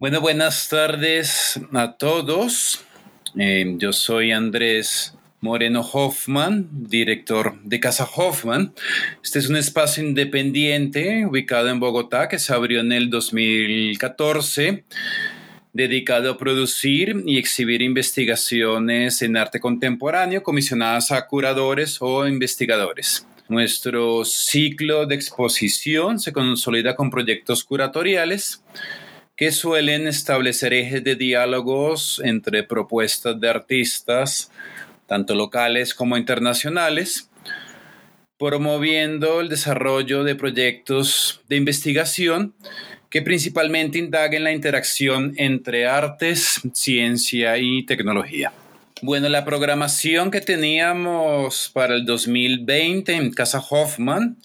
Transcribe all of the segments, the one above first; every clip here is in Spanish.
Bueno, buenas tardes a todos. Eh, yo soy Andrés Moreno Hoffman, director de Casa Hoffman. Este es un espacio independiente ubicado en Bogotá que se abrió en el 2014, dedicado a producir y exhibir investigaciones en arte contemporáneo comisionadas a curadores o investigadores. Nuestro ciclo de exposición se consolida con proyectos curatoriales que suelen establecer ejes de diálogos entre propuestas de artistas, tanto locales como internacionales, promoviendo el desarrollo de proyectos de investigación que principalmente indaguen la interacción entre artes, ciencia y tecnología. Bueno, la programación que teníamos para el 2020 en Casa Hoffman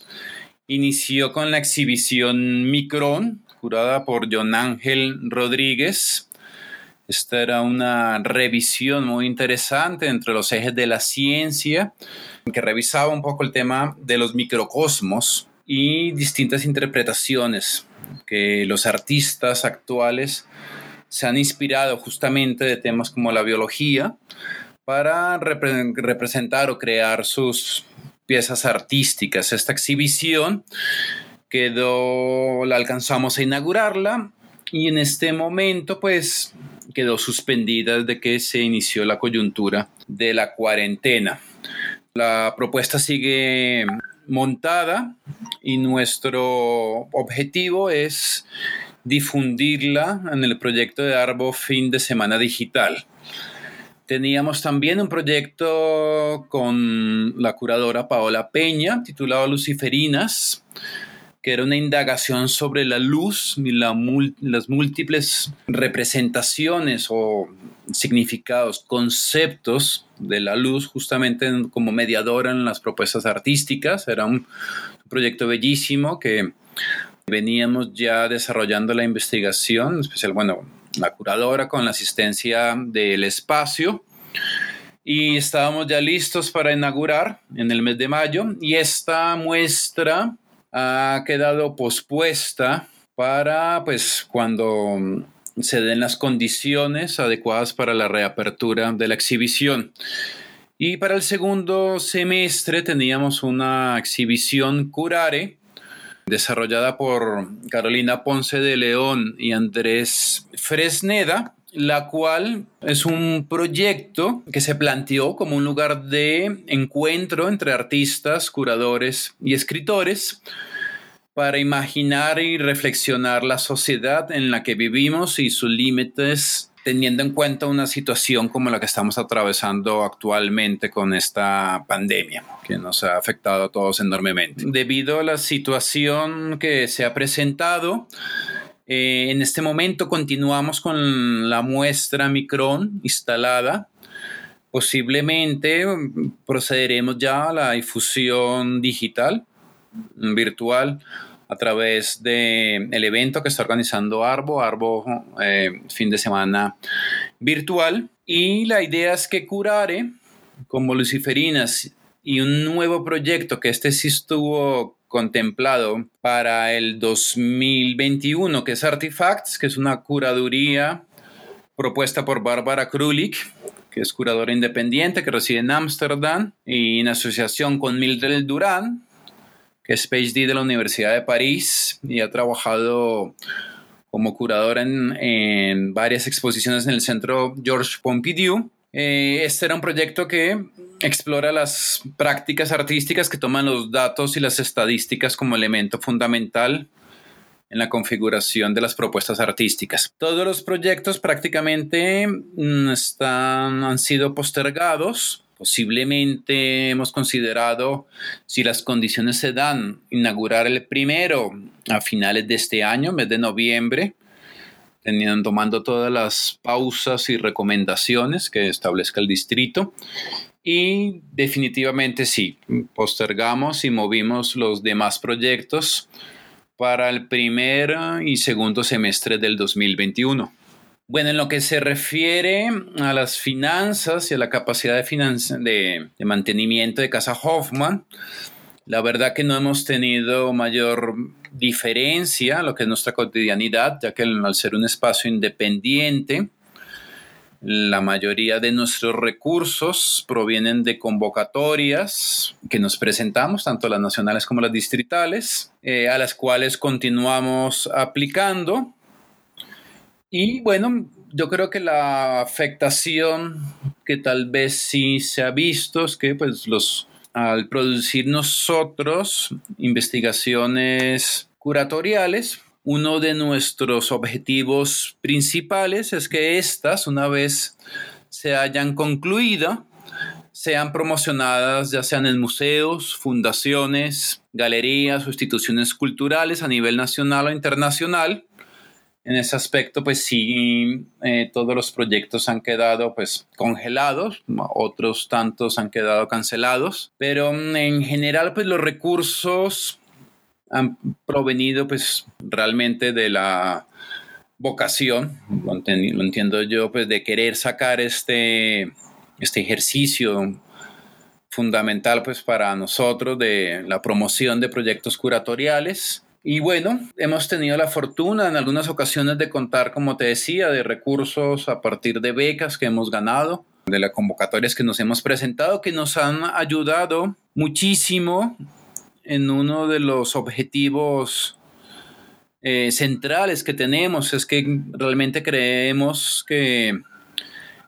inició con la exhibición Micron, curada por John Ángel Rodríguez, esta era una revisión muy interesante entre los ejes de la ciencia, que revisaba un poco el tema de los microcosmos y distintas interpretaciones que los artistas actuales se han inspirado justamente de temas como la biología para representar o crear sus piezas artísticas. Esta exhibición quedó, la alcanzamos a inaugurarla y en este momento pues quedó suspendida desde que se inició la coyuntura de la cuarentena. La propuesta sigue montada y nuestro objetivo es difundirla en el proyecto de Arbo Fin de Semana Digital. Teníamos también un proyecto con la curadora Paola Peña titulado Luciferinas, que era una indagación sobre la luz y las múltiples representaciones o significados, conceptos de la luz justamente como mediadora en las propuestas artísticas. Era un proyecto bellísimo que veníamos ya desarrollando la investigación, en especial, bueno, la curadora con la asistencia del espacio y estábamos ya listos para inaugurar en el mes de mayo y esta muestra ha quedado pospuesta para pues cuando se den las condiciones adecuadas para la reapertura de la exhibición. Y para el segundo semestre teníamos una exhibición Curare desarrollada por Carolina Ponce de León y Andrés Fresneda, la cual es un proyecto que se planteó como un lugar de encuentro entre artistas, curadores y escritores para imaginar y reflexionar la sociedad en la que vivimos y sus límites teniendo en cuenta una situación como la que estamos atravesando actualmente con esta pandemia, que nos ha afectado a todos enormemente. Debido a la situación que se ha presentado, eh, en este momento continuamos con la muestra Micron instalada. Posiblemente procederemos ya a la difusión digital, virtual, a través del el evento que está organizando Arbo, Arbo eh, fin de semana virtual. Y la idea es que Curare, como Luciferinas, y un nuevo proyecto que este sí estuvo contemplado para el 2021, que es Artifacts, que es una curaduría propuesta por Bárbara Krulik, que es curadora independiente que reside en Ámsterdam, y en asociación con Mildred Durán, que es PhD de la Universidad de París y ha trabajado como curadora en, varias exposiciones en el Centro Georges Pompidou. Eh, este era un proyecto que explora las prácticas artísticas que toman los datos y las estadísticas como elemento fundamental en la configuración de las propuestas artísticas. Todos los proyectos prácticamente mm, están, han sido postergados Posiblemente hemos considerado, si las condiciones se dan, inaugurar el primero a finales de este año, mes de noviembre, teniendo, tomando todas las pausas y recomendaciones que establezca el distrito. Y definitivamente sí, postergamos y movimos los demás proyectos para el primer y segundo semestre del 2021. Bueno, en lo que se refiere a las finanzas y a la capacidad de, de, mantenimiento de Casa Hoffman, la verdad que no hemos tenido mayor diferencia lo que es nuestra cotidianidad, ya que al ser un espacio independiente, la mayoría de nuestros recursos provienen de convocatorias que nos presentamos, tanto las nacionales como las distritales, eh, a las cuales continuamos aplicando. Y bueno, yo creo que la afectación que tal vez sí se ha visto es que pues los al producir nosotros investigaciones curatoriales, uno de nuestros objetivos principales es que éstas, una vez se hayan concluido, sean promocionadas ya sean en museos, fundaciones, galerías o instituciones culturales a nivel nacional o internacional. En ese aspecto, pues sí, eh, todos los proyectos han quedado pues congelados, otros tantos han quedado cancelados, pero mm, en general pues los recursos han provenido pues realmente de la vocación, lo, entiendo yo, pues de querer sacar este, este ejercicio fundamental pues para nosotros de la promoción de proyectos curatoriales. Y bueno, hemos tenido la fortuna en algunas ocasiones de contar, como te decía, de recursos a partir de becas que hemos ganado, de las convocatorias que nos hemos presentado, que nos han ayudado muchísimo en uno de los objetivos eh, centrales que tenemos. Es que realmente creemos que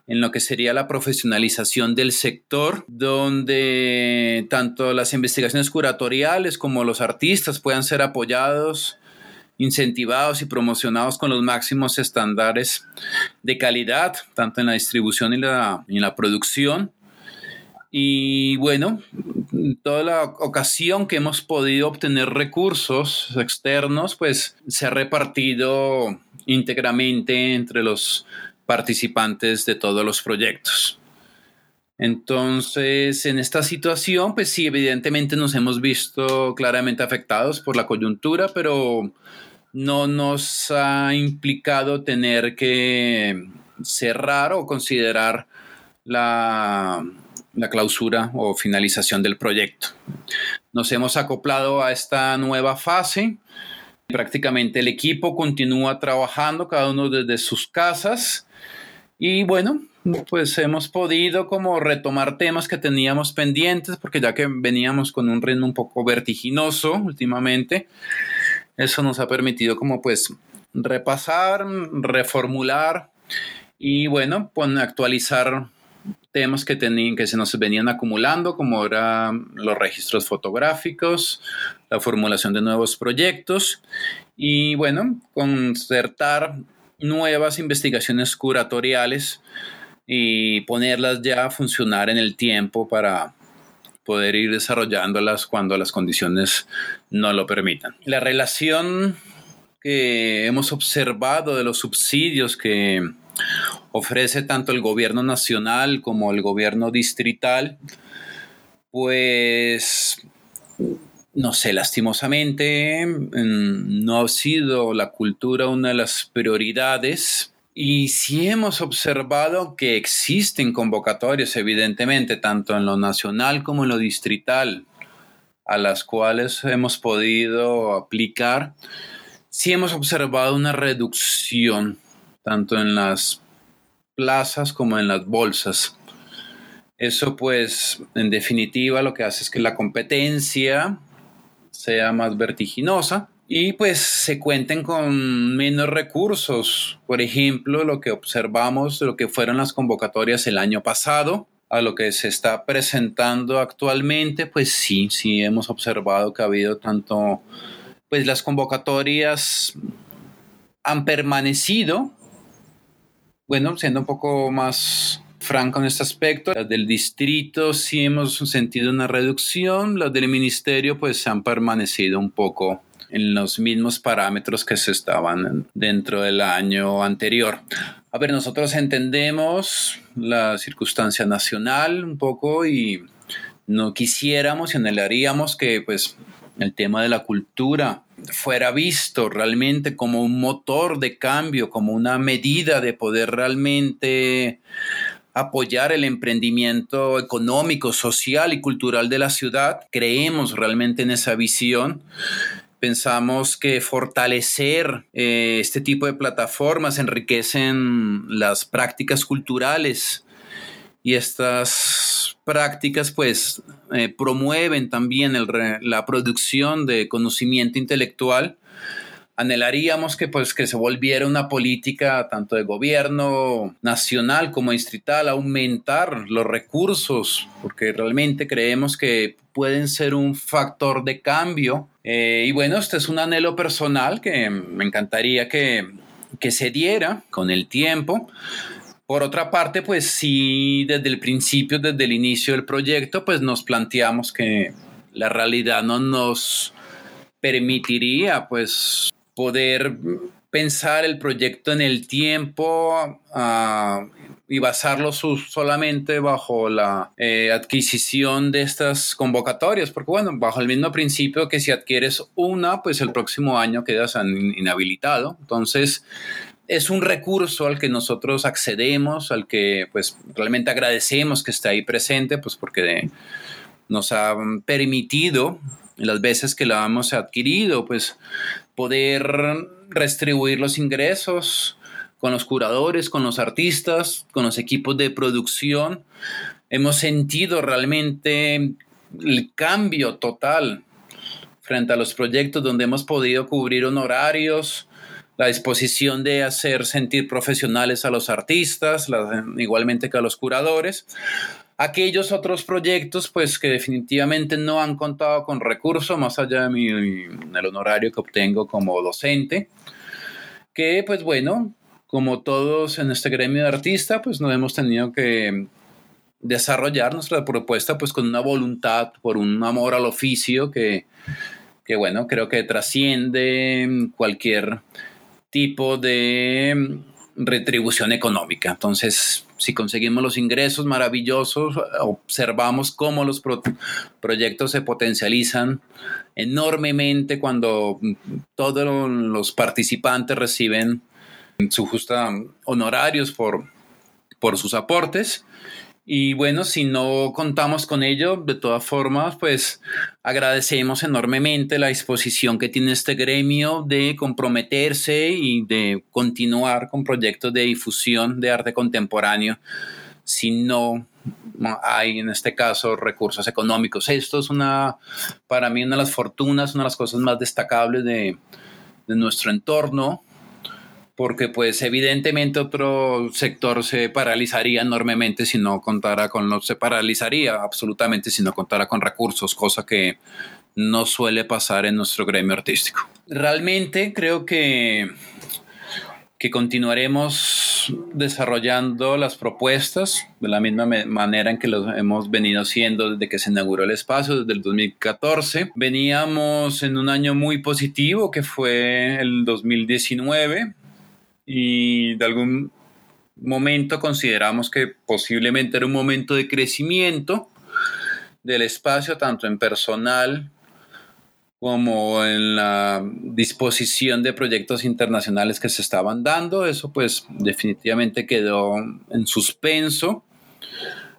en lo que sería la profesionalización del sector, donde tanto las investigaciones curatoriales como los artistas puedan ser apoyados, incentivados y promocionados con los máximos estándares de calidad, tanto en la distribución y la, en la producción, y bueno, toda la ocasión que hemos podido obtener recursos externos, pues se ha repartido íntegramente entre los participantes de todos los proyectos. Entonces, en esta situación, pues sí, evidentemente nos hemos visto claramente afectados por la coyuntura, pero no nos ha implicado tener que cerrar o considerar la la clausura o finalización del proyecto. Nos hemos acoplado a esta nueva fase. Prácticamente el equipo continúa trabajando, cada uno desde sus casas. Y bueno, pues hemos podido como retomar temas que teníamos pendientes, porque ya que veníamos con un ritmo un poco vertiginoso últimamente, eso nos ha permitido como pues repasar, reformular y bueno, pues actualizar temas que, tenían, que se nos venían acumulando, como eran los registros fotográficos, la formulación de nuevos proyectos y, bueno, concertar nuevas investigaciones curatoriales y ponerlas ya a funcionar en el tiempo para poder ir desarrollándolas cuando las condiciones no lo permitan. La relación que hemos observado de los subsidios que ofrece tanto el gobierno nacional como el gobierno distrital, pues no sé, lastimosamente mm, no ha sido la cultura una de las prioridades. Y sí hemos observado que existen convocatorias, evidentemente, tanto en lo nacional como en lo distrital, a las cuales hemos podido aplicar. Sí hemos observado una reducción, tanto en las plazas como en las bolsas. Eso pues en definitiva lo que hace es que la competencia sea más vertiginosa y pues se cuenten con menos recursos. Por ejemplo, lo que observamos lo que fueron las convocatorias el año pasado a lo que se está presentando actualmente, pues sí, sí hemos observado que ha habido tanto, pues las convocatorias han permanecido bueno, siendo un poco más franco en este aspecto, las del distrito sí hemos sentido una reducción, las del ministerio pues han permanecido un poco en los mismos parámetros que se estaban dentro del año anterior. A ver, nosotros entendemos la circunstancia nacional un poco y no quisiéramos y anhelaríamos que pues el tema de la cultura fuera visto realmente como un motor de cambio, como una medida de poder realmente apoyar el emprendimiento económico, social y cultural de la ciudad. Creemos realmente en esa visión, Pensamos que fortalecer eh, este tipo de plataformas enriquecen las prácticas culturales y estas prácticas pues eh, promueven también la producción de conocimiento intelectual anhelaríamos que, pues, que se volviera una política tanto de gobierno nacional como distrital, aumentar los recursos, porque realmente creemos que pueden ser un factor de cambio. Eh, y bueno, este es un anhelo personal que me encantaría que, que se diera con el tiempo. Por otra parte, pues sí, desde el principio, desde el inicio del proyecto, pues nos planteamos que la realidad no nos permitiría pues poder pensar el proyecto en el tiempo ah, y basarlo solamente bajo la eh, adquisición de estas convocatorias, porque bueno, bajo el mismo principio que si adquieres una, pues el próximo año quedas inhabilitado. Entonces, es un recurso al que nosotros accedemos, al que pues realmente agradecemos que esté ahí presente, pues porque nos ha permitido las veces que la hemos adquirido, pues poder restribuir los ingresos con los curadores, con los artistas, con los equipos de producción. Hemos sentido realmente el cambio total frente a los proyectos donde hemos podido cubrir honorarios, la disposición de hacer sentir profesionales a los artistas, igualmente que a los curadores, aquellos otros proyectos pues que definitivamente no han contado con recursos más allá de mi, honorario que obtengo como docente que pues bueno como todos en este gremio de artista pues no hemos tenido que desarrollar nuestra propuesta pues con una voluntad por un amor al oficio que, que bueno creo que trasciende cualquier tipo de retribución económica. Entonces si conseguimos los ingresos maravillosos, observamos cómo los proyectos se potencializan enormemente cuando todos los participantes reciben su justa honorarios por, por sus aportes y bueno, si no contamos con ello, de todas formas, pues agradecemos enormemente la disposición que tiene este gremio de comprometerse y de continuar con proyectos de difusión de arte contemporáneo si no hay en este caso recursos económicos. Esto es una, para mí, una de las fortunas, una de las cosas más destacables de, de nuestro entorno, porque pues evidentemente otro sector se paralizaría enormemente si no contara con los, se paralizaría absolutamente si no contara con recursos, cosa que no suele pasar en nuestro gremio artístico. Realmente creo que, que continuaremos desarrollando las propuestas de la misma manera en que lo hemos venido haciendo desde que se inauguró el espacio, desde el 2014. Veníamos en un año muy positivo que fue el 2019 y de algún momento consideramos que posiblemente era un momento de crecimiento del espacio, tanto en personal como en la disposición de proyectos internacionales que se estaban dando. Eso pues definitivamente quedó en suspenso.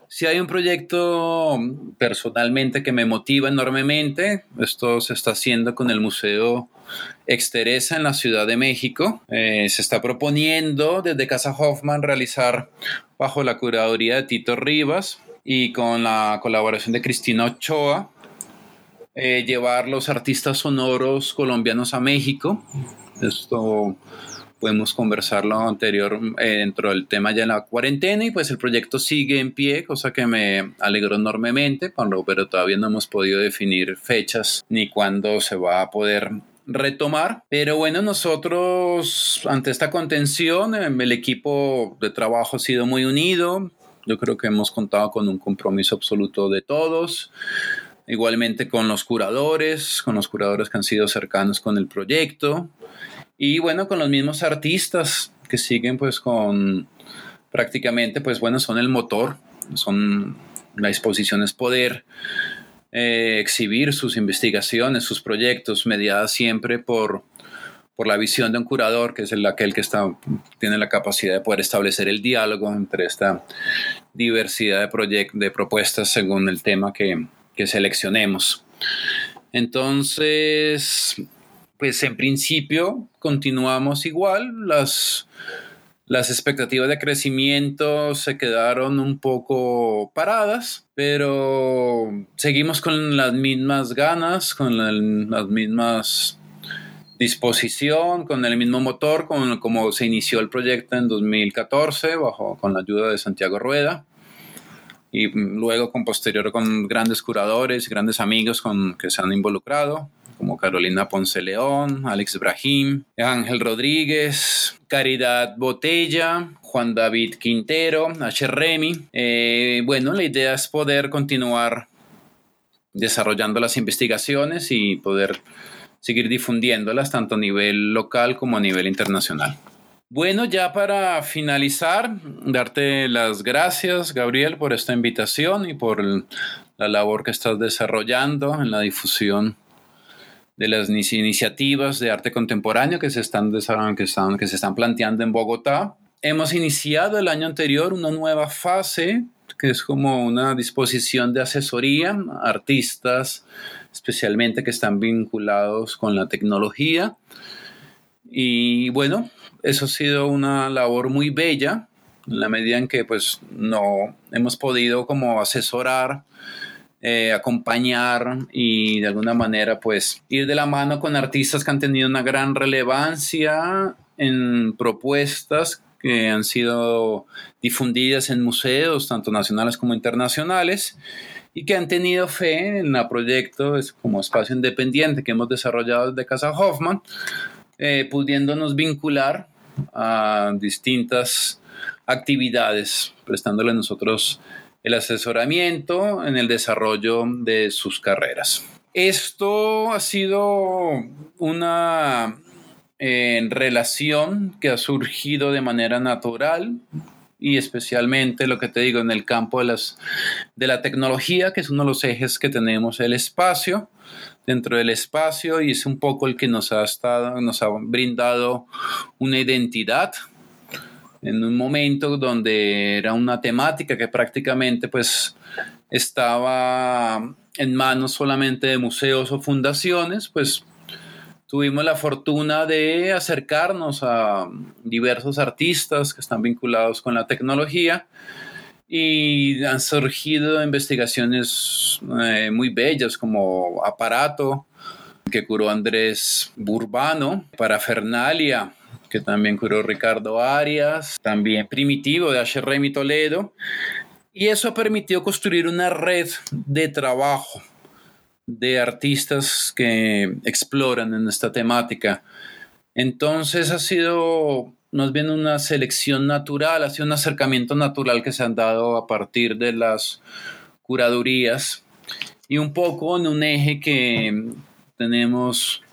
Si hay un proyecto personalmente que me motiva enormemente, esto se está haciendo con el Museo Exteresa en la Ciudad de México. Eh, se está proponiendo desde Casa Hoffman realizar bajo la curaduría de Tito Rivas y con la colaboración de Cristina Ochoa, eh, llevar los artistas sonoros colombianos a México. Esto podemos conversarlo anterior eh, dentro del tema ya en la cuarentena y pues el proyecto sigue en pie, cosa que me alegró enormemente, pero todavía no hemos podido definir fechas ni cuándo se va a poder retomar. Pero bueno, nosotros ante esta contención, em, el equipo de trabajo ha sido muy unido. Yo creo que hemos contado con un compromiso absoluto de todos. Igualmente con los curadores, con los curadores que han sido cercanos con el proyecto. Y bueno, con los mismos artistas que siguen pues con prácticamente pues bueno, son el motor, son la disposición es poder eh, exhibir sus investigaciones, sus proyectos, mediadas siempre por, por la visión de un curador, que es el, aquel que está, tiene la capacidad de poder establecer el diálogo entre esta diversidad de, de propuestas según el tema que, que seleccionemos. Entonces, pues en principio continuamos igual, las, las expectativas de crecimiento se quedaron un poco paradas, pero seguimos con las mismas ganas, con las mismas disposición, con el mismo motor, con, como se inició el proyecto en 2014, bajo, con la ayuda de Santiago Rueda. Y luego con posterior con grandes curadores, grandes amigos con, que se han involucrado, como Carolina Ponce León, Alex Brahim, Ángel Rodríguez, Caridad Botella, Juan David Quintero, H. Remy. Eh, bueno, la idea es poder continuar desarrollando las investigaciones y poder seguir difundiéndolas tanto a nivel local como a nivel internacional. Bueno, ya para finalizar, darte las gracias, Gabriel, por esta invitación y por la labor que estás desarrollando en la difusión de las iniciativas de arte contemporáneo que se están, que están, que se están planteando en Bogotá. Hemos iniciado el año anterior una nueva fase que es como una disposición de asesoría a artistas, especialmente que están vinculados con la tecnología. Y bueno, eso ha sido una labor muy bella, en la medida en que pues no hemos podido como asesorar, eh, acompañar y de alguna manera pues ir de la mano con artistas que han tenido una gran relevancia en propuestas que han sido difundidas en museos, tanto nacionales como internacionales, y que han tenido fe en el proyecto como espacio independiente que hemos desarrollado desde Casa Hoffman, eh, pudiéndonos vincular a distintas actividades, prestándole a nosotros el asesoramiento en el desarrollo de sus carreras. Esto ha sido una en relación que ha surgido de manera natural y especialmente lo que te digo en el campo de, las, de la tecnología, que es uno de los ejes que tenemos, el espacio, dentro del espacio, y es un poco el que nos ha, estado, nos ha brindado una identidad en un momento donde era una temática que prácticamente pues estaba en manos solamente de museos o fundaciones, pues tuvimos la fortuna de acercarnos a diversos artistas que están vinculados con la tecnología y han surgido investigaciones eh, muy bellas como Aparato, que curó Andrés Burbano, Parafernalia, que también curó Ricardo Arias, también Primitivo de H. Remy Toledo, y eso permitió construir una red de trabajo de artistas que exploran en esta temática. Entonces ha sido más bien una selección natural, ha sido un acercamiento natural que se han dado a partir de las curadurías y un poco en un eje que tenemos,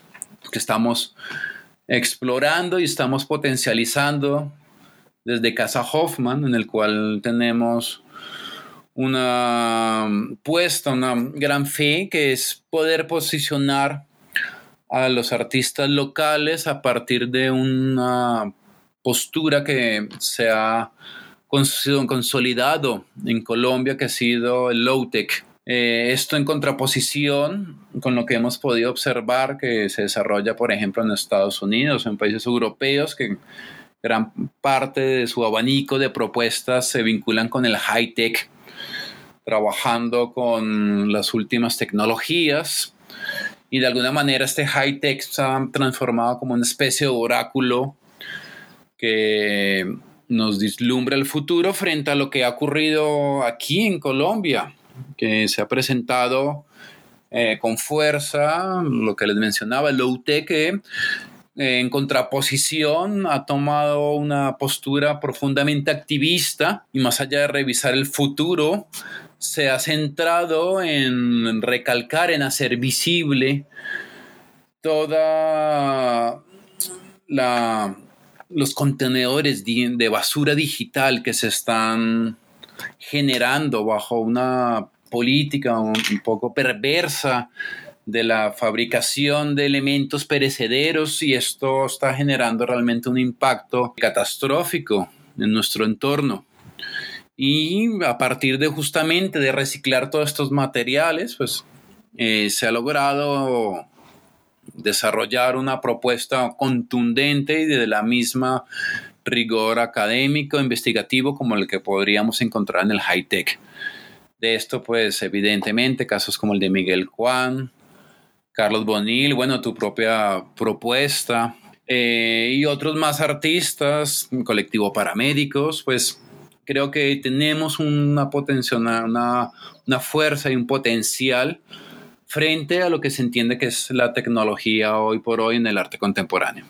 que estamos explorando y estamos potencializando desde Casa Hoffman, en el cual tenemos una puesta, una gran fe, que es poder posicionar a los artistas locales a partir de una postura que se ha consolidado en Colombia, que ha sido el low-tech. Eh, esto en contraposición con lo que hemos podido observar que se desarrolla, por ejemplo, en Estados Unidos, en países europeos, que gran parte de su abanico de propuestas se vinculan con el high-tech, trabajando con las últimas tecnologías. Y de alguna manera este high tech se ha transformado como una especie de oráculo que nos dislumbra el futuro frente a lo que ha ocurrido aquí en Colombia, que se ha presentado eh, con fuerza, lo que les mencionaba, el low tech, que eh, en contraposición ha tomado una postura profundamente activista y más allá de revisar el futuro, se ha centrado en recalcar, en hacer visible toda la, los contenedores de basura digital que se están generando bajo una política un poco perversa de la fabricación de elementos perecederos y esto está generando realmente un impacto catastrófico en nuestro entorno. Y a partir de justamente de reciclar todos estos materiales, pues eh, se ha logrado desarrollar una propuesta contundente y de la misma rigor académico, investigativo como el que podríamos encontrar en el high tech. De esto, pues, evidentemente, casos como el de Miguel Juan, Carlos Bonil, bueno, tu propia propuesta, eh, y otros más artistas, un colectivo paramédicos, pues creo que tenemos una una, una fuerza y un potencial frente a lo que se entiende que es la tecnología hoy por hoy en el arte contemporáneo.